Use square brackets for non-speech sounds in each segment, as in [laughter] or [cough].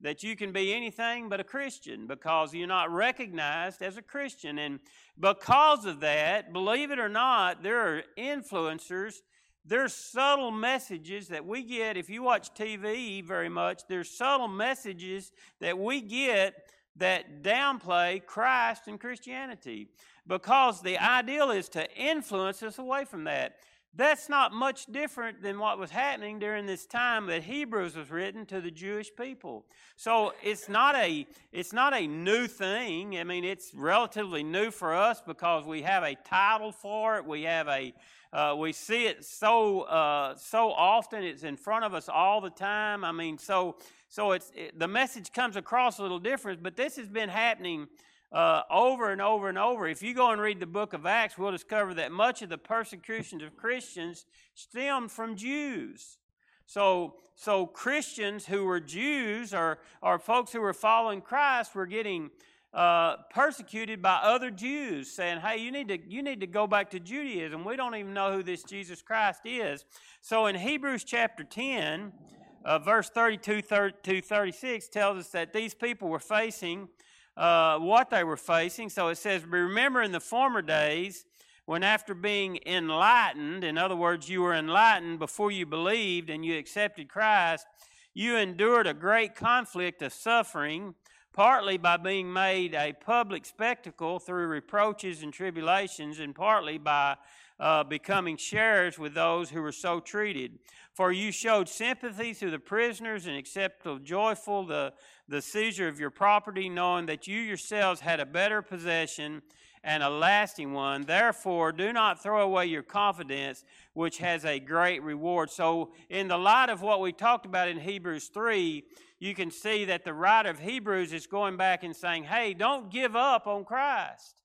that you can be anything but a Christian because you're not recognized as a Christian. And because of that, believe it or not, there are influencers. There's subtle messages that we get. If you watch TV very much, there's subtle messages that we get that downplay Christ and Christianity because the ideal is to influence us away from that. That's not much different than what was happening during this time that Hebrews was written to the Jewish people. So it's not a it's not a new thing. I mean, it's relatively new for us because we have a title for it. We have a uh, we see it so uh, so often. It's in front of us all the time. I mean, so so it's it, the message comes across a little different. But this has been happening uh, over and over and over. If you go and read the book of Acts, we'll discover that much of the persecutions of Christians stemmed from Jews. So, so Christians who were Jews or, or folks who were following Christ were getting uh, persecuted by other Jews, saying, "Hey, you need to you need to go back to Judaism. We don't even know who this Jesus Christ is." So, in Hebrews chapter ten, uh, verse 32 to 36 tells us that these people were facing uh, what they were facing. So it says, Remember in the former days when, after being enlightened, in other words, you were enlightened before you believed and you accepted Christ, you endured a great conflict of suffering, partly by being made a public spectacle through reproaches and tribulations, and partly by uh, becoming sharers with those who were so treated. For you showed sympathy to the prisoners and accepted joyful the, the seizure of your property, knowing that you yourselves had a better possession and a lasting one. Therefore, do not throw away your confidence, which has a great reward. So, in the light of what we talked about in Hebrews 3, you can see that the writer of Hebrews is going back and saying, hey, don't give up on Christ.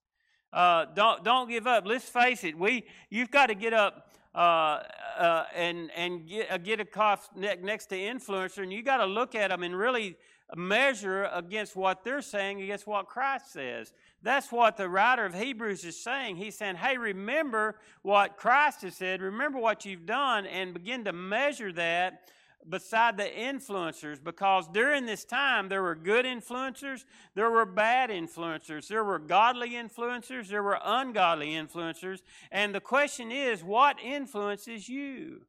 Uh, don't, don't give up. Let's face it, we, you've got to get up uh, uh, and and get, uh, get a cough next to influencer, and you got to look at them and really measure against what they're saying against what Christ says. That's what the writer of Hebrews is saying. He's saying, hey, remember what Christ has said, remember what you've done, and begin to measure that beside the influencers because during this time there were good influencers, there were bad influencers, there were godly influencers, there were ungodly influencers. And the question is, what influences you?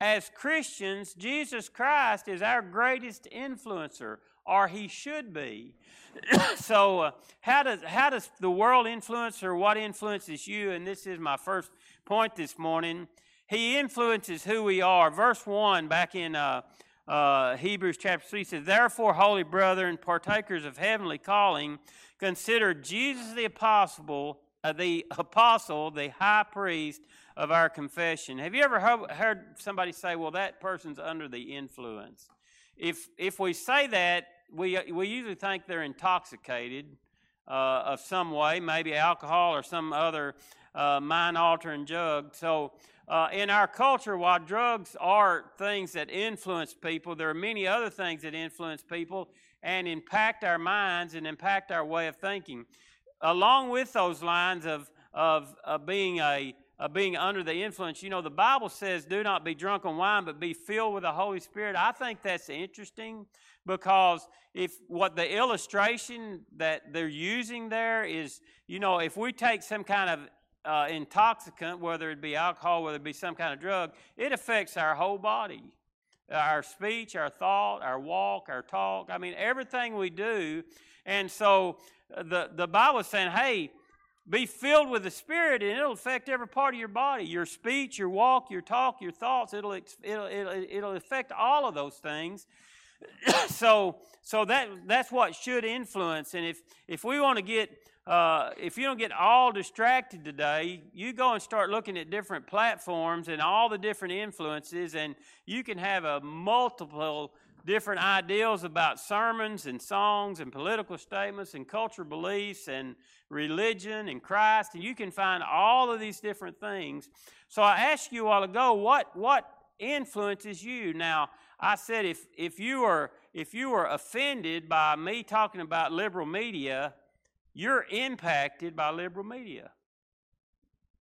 As Christians, Jesus Christ is our greatest influencer, or he should be. [coughs] so, uh, how, does, how does the world influence, or what influences you? And this is my first point this morning he influences who we are. Verse 1 back in uh, uh, Hebrews chapter 3 says, Therefore, holy brethren, partakers of heavenly calling, consider Jesus the apostle, uh, the apostle, the high priest of our confession. Have you ever heard somebody say, well, that person's under the influence? If, if we say that, we, we usually think they're intoxicated uh, of some way, maybe alcohol or some other uh, mind altering drug. So uh, in our culture, while drugs are things that influence people, there are many other things that influence people and impact our minds and impact our way of thinking. Along with those lines of, of, of being a being under the influence. You know, the Bible says, do not be drunk on wine, but be filled with the Holy Spirit. I think that's interesting because if what the illustration that they're using there is, you know, if we take some kind of uh, intoxicant, whether it be alcohol, whether it be some kind of drug, it affects our whole body. Our speech, our thought, our walk, our talk. I mean, everything we do. And so uh, the, the Bible is saying, hey, be filled with the Spirit, and it'll affect every part of your body your speech, your walk, your talk, your thoughts. It'll, it'll, it'll, it'll affect all of those things. [coughs] so so that, that's what should influence. And if, if we want to get uh, if you don't get all distracted today, you go and start looking at different platforms and all the different influences, and you can have a multiple different ideals about sermons and songs and political statements and cultural beliefs and religion and Christ, and you can find all of these different things. So I asked you a while ago, what what influences you? Now I said if if you are if you are offended by me talking about liberal media you're impacted by liberal media.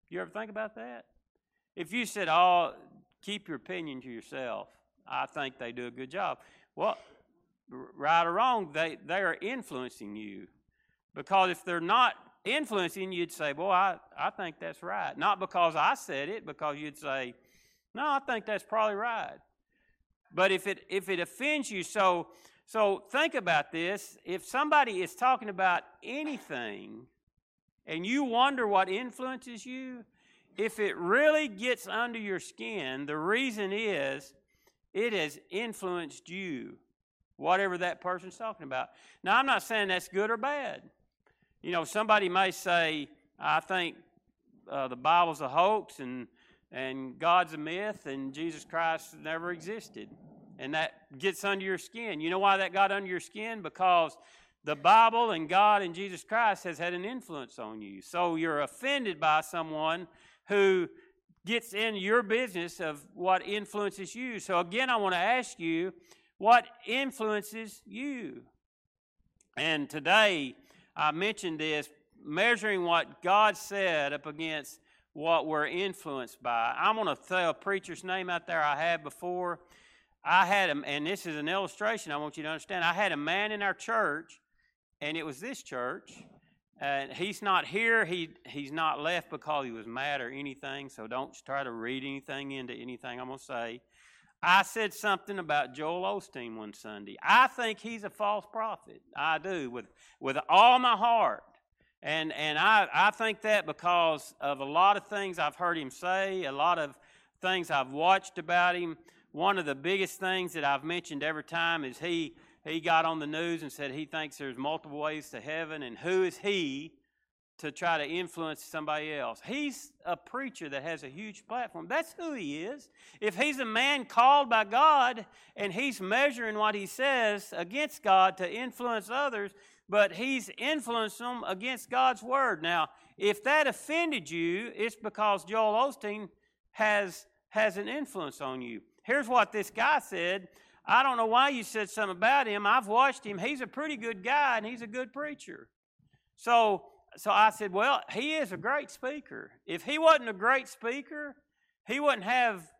You ever think about that? If you said, oh, keep your opinion to yourself, I think they do a good job. Well, right or wrong, they, they are influencing you. Because if they're not influencing you, you'd say, Boy, I, I think that's right. Not because I said it, because you'd say, No, I think that's probably right. But if it if it offends you, so so think about this. If somebody is talking about anything and you wonder what influences you, if it really gets under your skin, the reason is it has influenced you, whatever that person's talking about. Now, I'm not saying that's good or bad. You know, somebody may say, I think uh, the Bible's a hoax and, and God's a myth and Jesus Christ never existed. And that gets under your skin. You know why that got under your skin? Because the Bible and God and Jesus Christ has had an influence on you. So you're offended by someone who gets in your business of what influences you. So again, I want to ask you, what influences you? And today, I mentioned this measuring what God said up against what we're influenced by. I'm going to throw a preacher's name out there I had before. I had a, and this is an illustration I want you to understand. I had a man in our church, and it was this church. And he's not here. He he's not left because he was mad or anything. So don't try to read anything into anything I'm gonna say. I said something about Joel Osteen one Sunday. I think he's a false prophet. I do with with all my heart. And and I, I think that because of a lot of things I've heard him say, a lot of things I've watched about him. One of the biggest things that I've mentioned every time is he he got on the news and said he thinks there's multiple ways to heaven, and who is he to try to influence somebody else? He's a preacher that has a huge platform. That's who he is. If he's a man called by God and he's measuring what he says against God to influence others, but he's influenced them against God's word. Now, if that offended you, it's because Joel Osteen has, has an influence on you. Here's what this guy said I don't know why you said something about him. I've watched him. He's a pretty good guy and he's a good preacher. So, so I said, well, he is a great speaker. If he wasn't a great speaker, he wouldn't have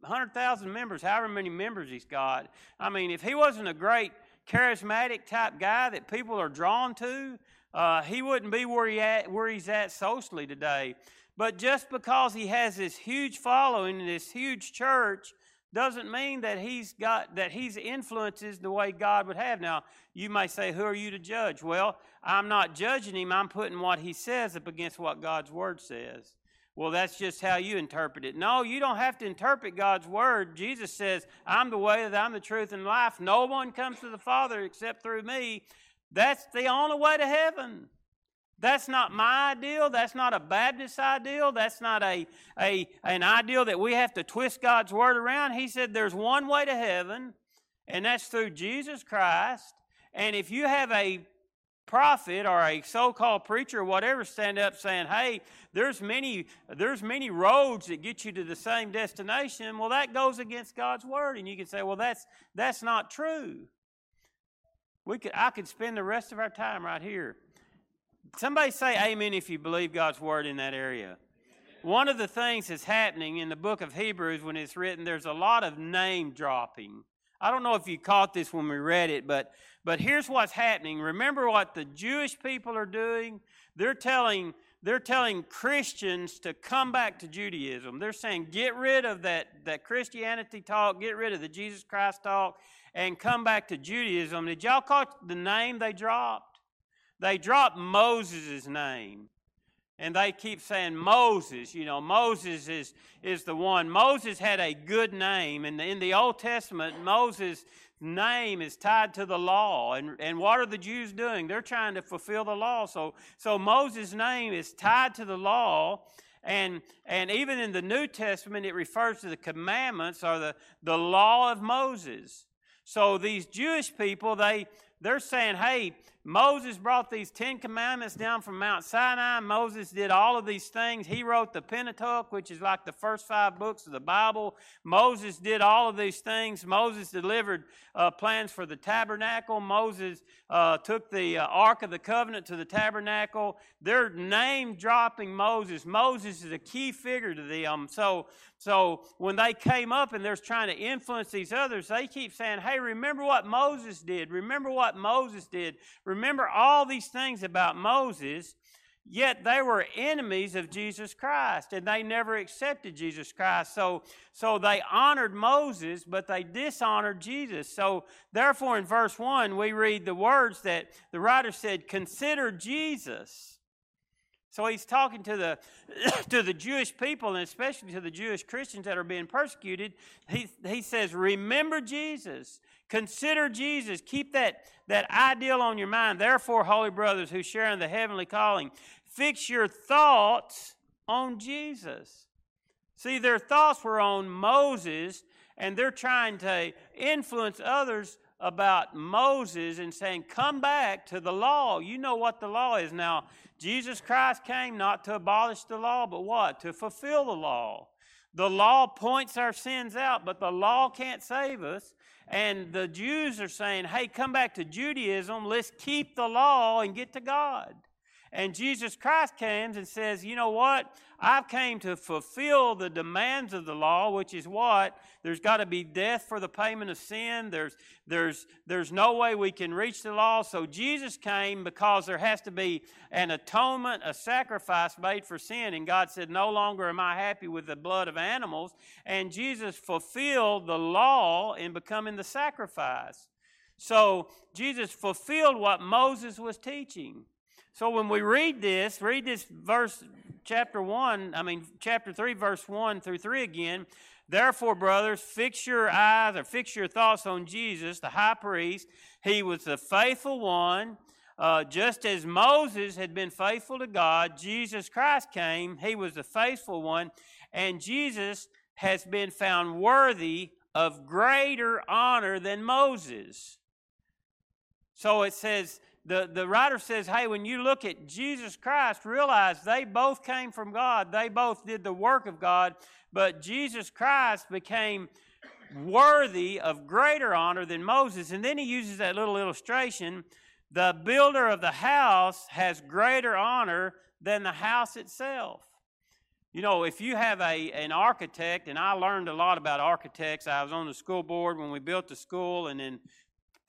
100,000 members, however many members he's got. I mean, if he wasn't a great charismatic type guy that people are drawn to, uh, he wouldn't be where, he at, where he's at socially today. But just because he has this huge following and this huge church, doesn't mean that he's got that he's influences the way God would have. Now, you may say, "Who are you to judge?" Well, I'm not judging him. I'm putting what he says up against what God's word says. Well, that's just how you interpret it. No, you don't have to interpret God's word. Jesus says, "I'm the way, that I'm the truth, and life. No one comes to the Father except through me." That's the only way to heaven. That's not my ideal. That's not a Baptist ideal. That's not a, a, an ideal that we have to twist God's word around. He said there's one way to heaven, and that's through Jesus Christ. And if you have a prophet or a so-called preacher or whatever stand up saying, "Hey, there's many there's many roads that get you to the same destination," well, that goes against God's word, and you can say, "Well, that's that's not true." We could I could spend the rest of our time right here Somebody say amen if you believe God's word in that area. One of the things that's happening in the book of Hebrews when it's written, there's a lot of name dropping. I don't know if you caught this when we read it, but, but here's what's happening. Remember what the Jewish people are doing? They're telling, they're telling Christians to come back to Judaism. They're saying, get rid of that, that Christianity talk, get rid of the Jesus Christ talk, and come back to Judaism. Did y'all caught the name they dropped? They drop Moses' name. And they keep saying Moses, you know, Moses is, is the one. Moses had a good name. And in the Old Testament, Moses' name is tied to the law. And, and what are the Jews doing? They're trying to fulfill the law. So, so Moses' name is tied to the law. And, and even in the New Testament, it refers to the commandments or the, the law of Moses. So these Jewish people, they, they're saying, hey, Moses brought these Ten Commandments down from Mount Sinai. Moses did all of these things. He wrote the Pentateuch, which is like the first five books of the Bible. Moses did all of these things. Moses delivered uh, plans for the tabernacle. Moses uh, took the uh, Ark of the Covenant to the tabernacle. They're name dropping Moses. Moses is a key figure to them. So, so when they came up and they're trying to influence these others, they keep saying, hey, remember what Moses did. Remember what Moses did. Remember all these things about Moses, yet they were enemies of Jesus Christ and they never accepted Jesus Christ. So, so they honored Moses, but they dishonored Jesus. So, therefore, in verse 1, we read the words that the writer said, Consider Jesus. So he's talking to the [coughs] to the Jewish people and especially to the Jewish Christians that are being persecuted. He, he says, Remember Jesus. Consider Jesus. Keep that, that ideal on your mind. Therefore, holy brothers who share in the heavenly calling, fix your thoughts on Jesus. See, their thoughts were on Moses, and they're trying to influence others about Moses and saying, Come back to the law. You know what the law is. Now, Jesus Christ came not to abolish the law, but what? To fulfill the law. The law points our sins out, but the law can't save us. And the Jews are saying, hey, come back to Judaism. Let's keep the law and get to God. And Jesus Christ comes and says, you know what? I've came to fulfill the demands of the law, which is what? There's got to be death for the payment of sin. There's, there's, there's no way we can reach the law. So Jesus came because there has to be an atonement, a sacrifice made for sin. And God said, No longer am I happy with the blood of animals. And Jesus fulfilled the law in becoming the sacrifice. So Jesus fulfilled what Moses was teaching. So when we read this, read this verse, chapter 1, I mean, chapter 3, verse 1 through 3 again. Therefore, brothers, fix your eyes or fix your thoughts on Jesus, the high priest. He was the faithful one. Uh, just as Moses had been faithful to God, Jesus Christ came. He was the faithful one. And Jesus has been found worthy of greater honor than Moses. So it says, the, the writer says, hey, when you look at Jesus Christ, realize they both came from God. They both did the work of God, but Jesus Christ became worthy of greater honor than Moses. And then he uses that little illustration the builder of the house has greater honor than the house itself. You know, if you have a, an architect, and I learned a lot about architects, I was on the school board when we built the school, and then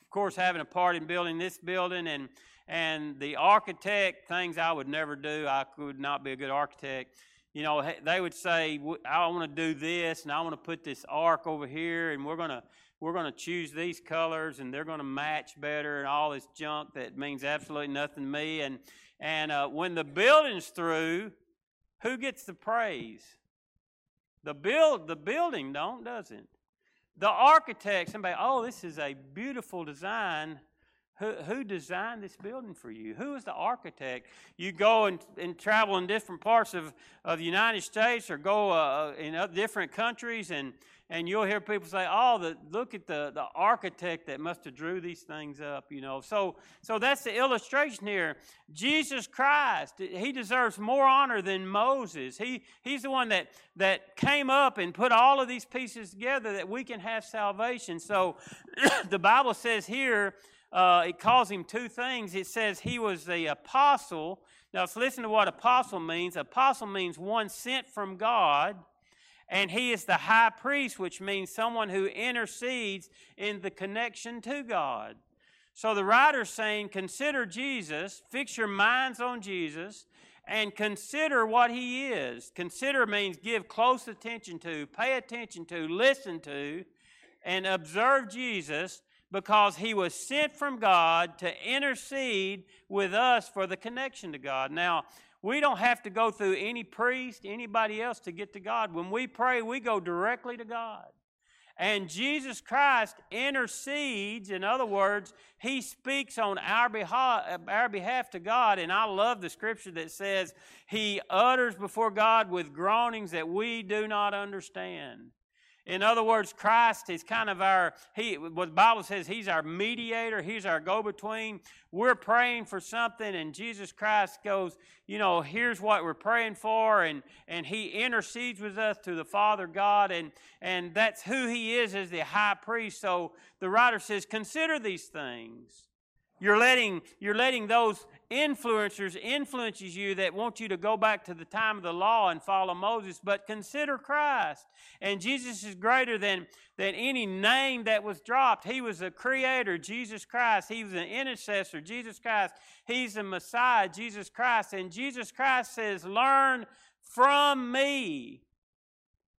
of course, having a part in building this building and and the architect things I would never do. I could not be a good architect. You know, they would say, "I want to do this, and I want to put this arc over here, and we're gonna we're gonna choose these colors, and they're gonna match better, and all this junk that means absolutely nothing to me." And and uh, when the building's through, who gets the praise? The build the building don't, does it? The architect, somebody, oh, this is a beautiful design. Who, who designed this building for you? Who is the architect? You go and, and travel in different parts of, of the United States or go uh, uh in different countries, and, and you'll hear people say, "Oh, the, look at the, the architect that must have drew these things up." You know, so so that's the illustration here. Jesus Christ, he deserves more honor than Moses. He he's the one that that came up and put all of these pieces together that we can have salvation. So [coughs] the Bible says here. Uh, it calls him two things. It says he was the apostle. Now, let's listen to what apostle means. Apostle means one sent from God and he is the high priest, which means someone who intercedes in the connection to God. So the writer's saying, consider Jesus, fix your minds on Jesus, and consider what he is. Consider means give close attention to, pay attention to, listen to, and observe Jesus because he was sent from God to intercede with us for the connection to God. Now, we don't have to go through any priest, anybody else to get to God. When we pray, we go directly to God. And Jesus Christ intercedes, in other words, He speaks on our behalf, our behalf to God. And I love the scripture that says He utters before God with groanings that we do not understand. In other words, Christ is kind of our, he, what the Bible says, He's our mediator, He's our go between. We're praying for something, and Jesus Christ goes, you know, here's what we're praying for, and, and He intercedes with us to the Father God, and, and that's who He is as the high priest. So the writer says, consider these things. You're letting, you're letting those influencers influences you that want you to go back to the time of the law and follow Moses, but consider Christ. And Jesus is greater than, than any name that was dropped. He was a creator, Jesus Christ. He was an intercessor, Jesus Christ. He's the Messiah, Jesus Christ. And Jesus Christ says, Learn from me.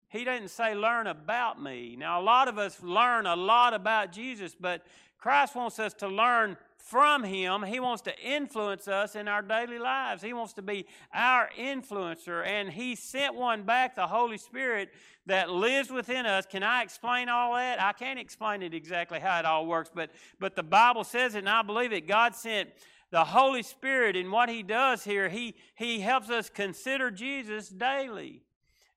He didn't say learn about me. Now, a lot of us learn a lot about Jesus, but Christ wants us to learn from Him. He wants to influence us in our daily lives. He wants to be our influencer, and He sent one back, the Holy Spirit, that lives within us. Can I explain all that? I can't explain it exactly how it all works, but, but the Bible says it, and I believe it. God sent the Holy Spirit, and what He does here, He, he helps us consider Jesus daily.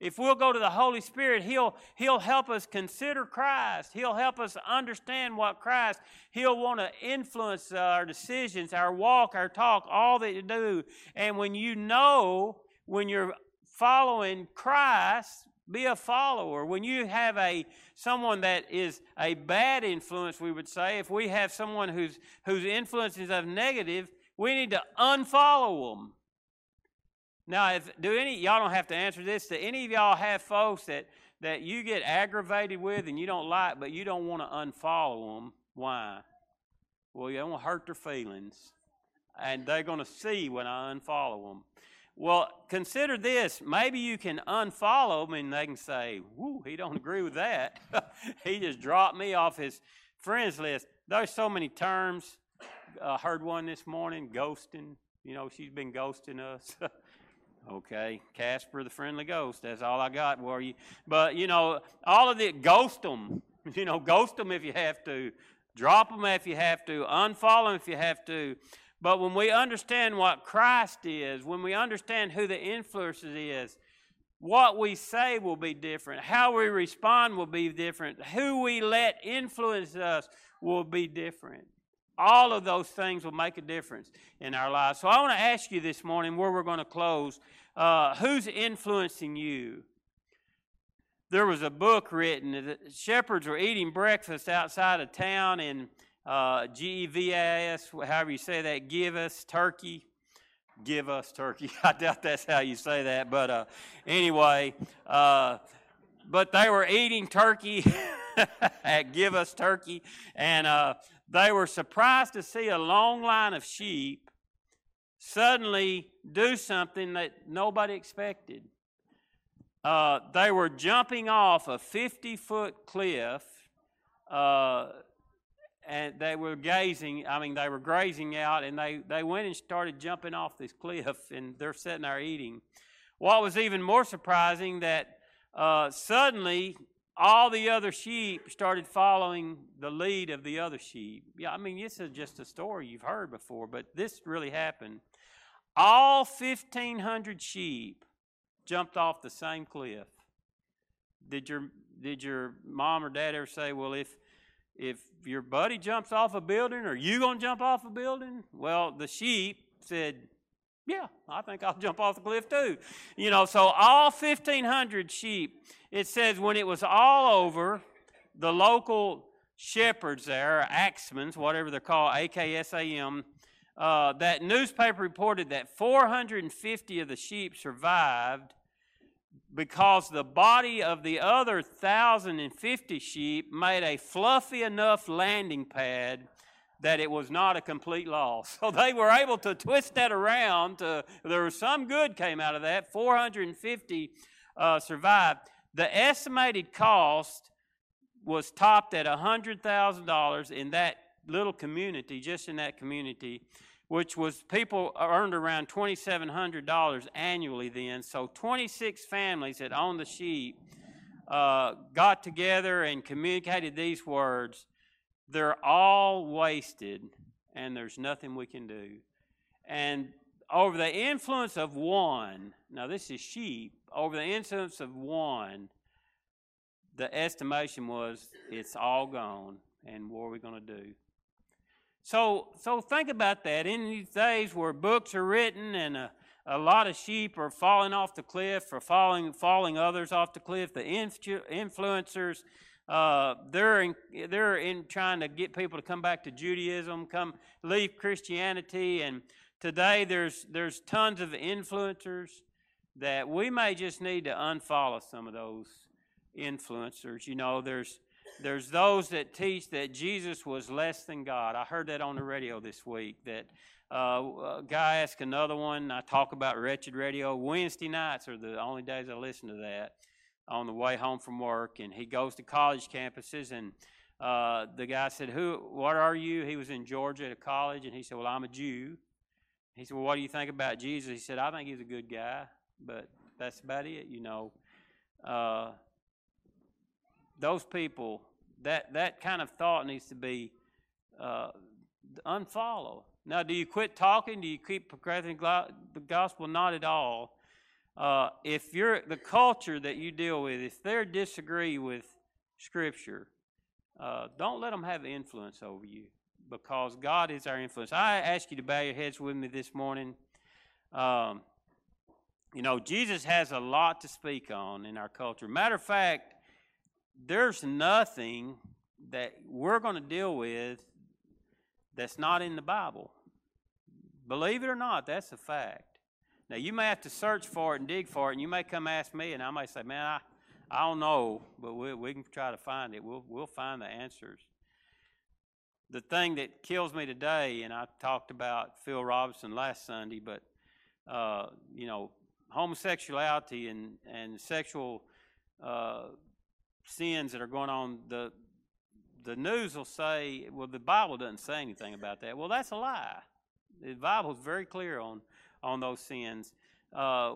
If we'll go to the Holy Spirit, He'll, He'll help us consider Christ. He'll help us understand what Christ, He'll want to influence our decisions, our walk, our talk, all that you do. And when you know, when you're following Christ, be a follower. When you have a someone that is a bad influence, we would say, if we have someone whose whose influence is of negative, we need to unfollow them. Now, if do any y'all don't have to answer this. Do any of y'all have folks that that you get aggravated with and you don't like, but you don't want to unfollow them? Why? Well, you don't want to hurt their feelings, and they're going to see when I unfollow them. Well, consider this. Maybe you can unfollow them, and they can say, "Whoo, he don't agree with that. [laughs] he just dropped me off his friends list." There's so many terms. I uh, heard one this morning, ghosting. You know, she's been ghosting us. [laughs] Okay, Casper the friendly ghost. That's all I got for you. But you know, all of it, ghost them. [laughs] You know, ghost them if you have to. Drop them if you have to. Unfollow them if you have to. But when we understand what Christ is, when we understand who the influencer is, what we say will be different. How we respond will be different. Who we let influence us will be different. All of those things will make a difference in our lives. So I want to ask you this morning where we're going to close uh, who's influencing you? There was a book written. that Shepherds were eating breakfast outside of town in uh, G E V A S, however you say that, give us turkey. Give us turkey. [laughs] I doubt that's how you say that, but uh, anyway, uh, but they were eating turkey [laughs] at Give Us Turkey, and uh, they were surprised to see a long line of sheep suddenly do something that nobody expected. Uh, they were jumping off a 50 foot cliff, uh, and they were gazing, I mean, they were grazing out, and they, they went and started jumping off this cliff, and they're sitting there eating. What was even more surprising that uh, suddenly all the other sheep started following the lead of the other sheep. Yeah, I mean, this is just a story you've heard before, but this really happened. All 1,500 sheep jumped off the same cliff. Did your, did your mom or dad ever say, well, if, if your buddy jumps off a building, are you going to jump off a building? Well, the sheep said, yeah, I think I'll jump off the cliff too. You know, so all 1,500 sheep, it says when it was all over, the local shepherds there, axmans, whatever they're called, A K S A M, uh, that newspaper reported that 450 of the sheep survived because the body of the other 1,050 sheep made a fluffy enough landing pad that it was not a complete loss. [laughs] So they were able to twist that around. To, there was some good came out of that. 450 uh, survived. The estimated cost was topped at $100,000 in that little community, just in that community, which was people earned around $2,700 annually then. So 26 families that owned the sheep uh, got together and communicated these words they're all wasted and there's nothing we can do. And over the influence of one, now this is sheep, over the influence of one, the estimation was it's all gone, and what are we going to do? So, so think about that. In these days where books are written and a, a lot of sheep are falling off the cliff or falling, falling others off the cliff, the influ- influencers, uh, they're in, they're in trying to get people to come back to Judaism, come leave Christianity, and today there's there's tons of influencers that we may just need to unfollow some of those influencers. You know, there's there's those that teach that Jesus was less than God. I heard that on the radio this week. That uh, a guy asked another one. I talk about wretched radio. Wednesday nights are the only days I listen to that on the way home from work. And he goes to college campuses and. Uh, the guy said, "Who? What are you?" He was in Georgia at a college, and he said, "Well, I'm a Jew." He said, "Well, what do you think about Jesus?" He said, "I think he's a good guy, but that's about it." You know, uh, those people that that kind of thought needs to be uh. Now, do you quit talking? Do you keep progressing the gospel? Not at all. Uh, if you're the culture that you deal with, if they disagree with Scripture, uh, don't let them have influence over you because God is our influence. I ask you to bow your heads with me this morning. Um, you know, Jesus has a lot to speak on in our culture. Matter of fact, there's nothing that we're going to deal with that's not in the Bible. Believe it or not, that's a fact. Now, you may have to search for it and dig for it, and you may come ask me, and I may say, man, I, I don't know, but we, we can try to find it. We'll, we'll find the answers. The thing that kills me today, and I talked about Phil Robertson last Sunday, but, uh, you know, homosexuality and, and sexual uh, sins that are going on, the the news will say, well, the Bible doesn't say anything about that. Well, that's a lie. The Bible is very clear on on those sins. Uh,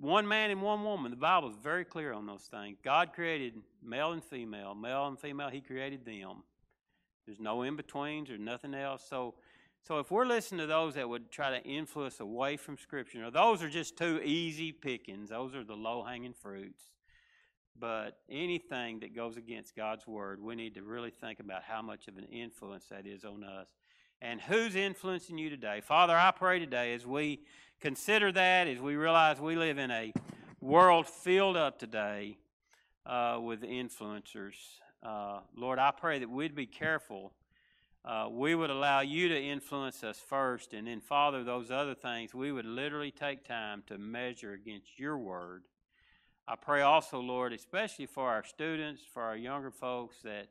one man and one woman. The Bible is very clear on those things. God created male and female. Male and female, He created them. There's no in betweens or nothing else. So, so if we're listening to those that would try to influence away from Scripture, know, those are just too easy pickings. Those are the low hanging fruits. But anything that goes against God's word, we need to really think about how much of an influence that is on us and who's influencing you today. Father, I pray today as we consider that, as we realize we live in a world filled up today uh, with influencers. Uh, Lord, I pray that we'd be careful. Uh, we would allow you to influence us first, and then, Father, those other things, we would literally take time to measure against your word I pray also, Lord, especially for our students, for our younger folks that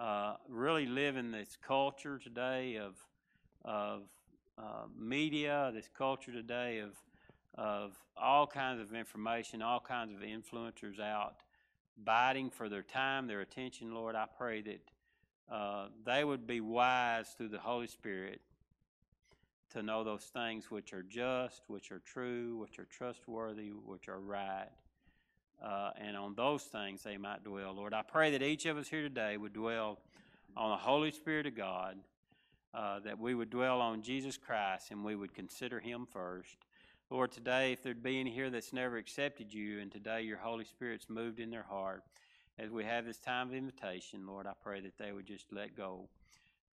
uh, really live in this culture today of, of uh, media, this culture today of, of all kinds of information, all kinds of influencers out biting for their time, their attention, Lord. I pray that uh, they would be wise through the Holy Spirit to know those things which are just, which are true, which are trustworthy, which are right uh, and on those things they might dwell. Lord, I pray that each of us here today would dwell on the Holy Spirit of God, uh, that we would dwell on Jesus Christ and we would consider Him first. Lord, today, if there'd be any here that's never accepted you, and today your Holy Spirit's moved in their heart, as we have this time of invitation, Lord, I pray that they would just let go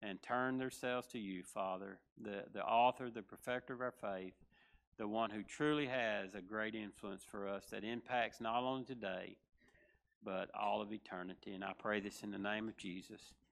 and turn themselves to you, Father, the, the author, the perfecter of our faith the one who truly has a great influence for us that impacts not only today, but all of eternity. And I pray this in the name of Jesus.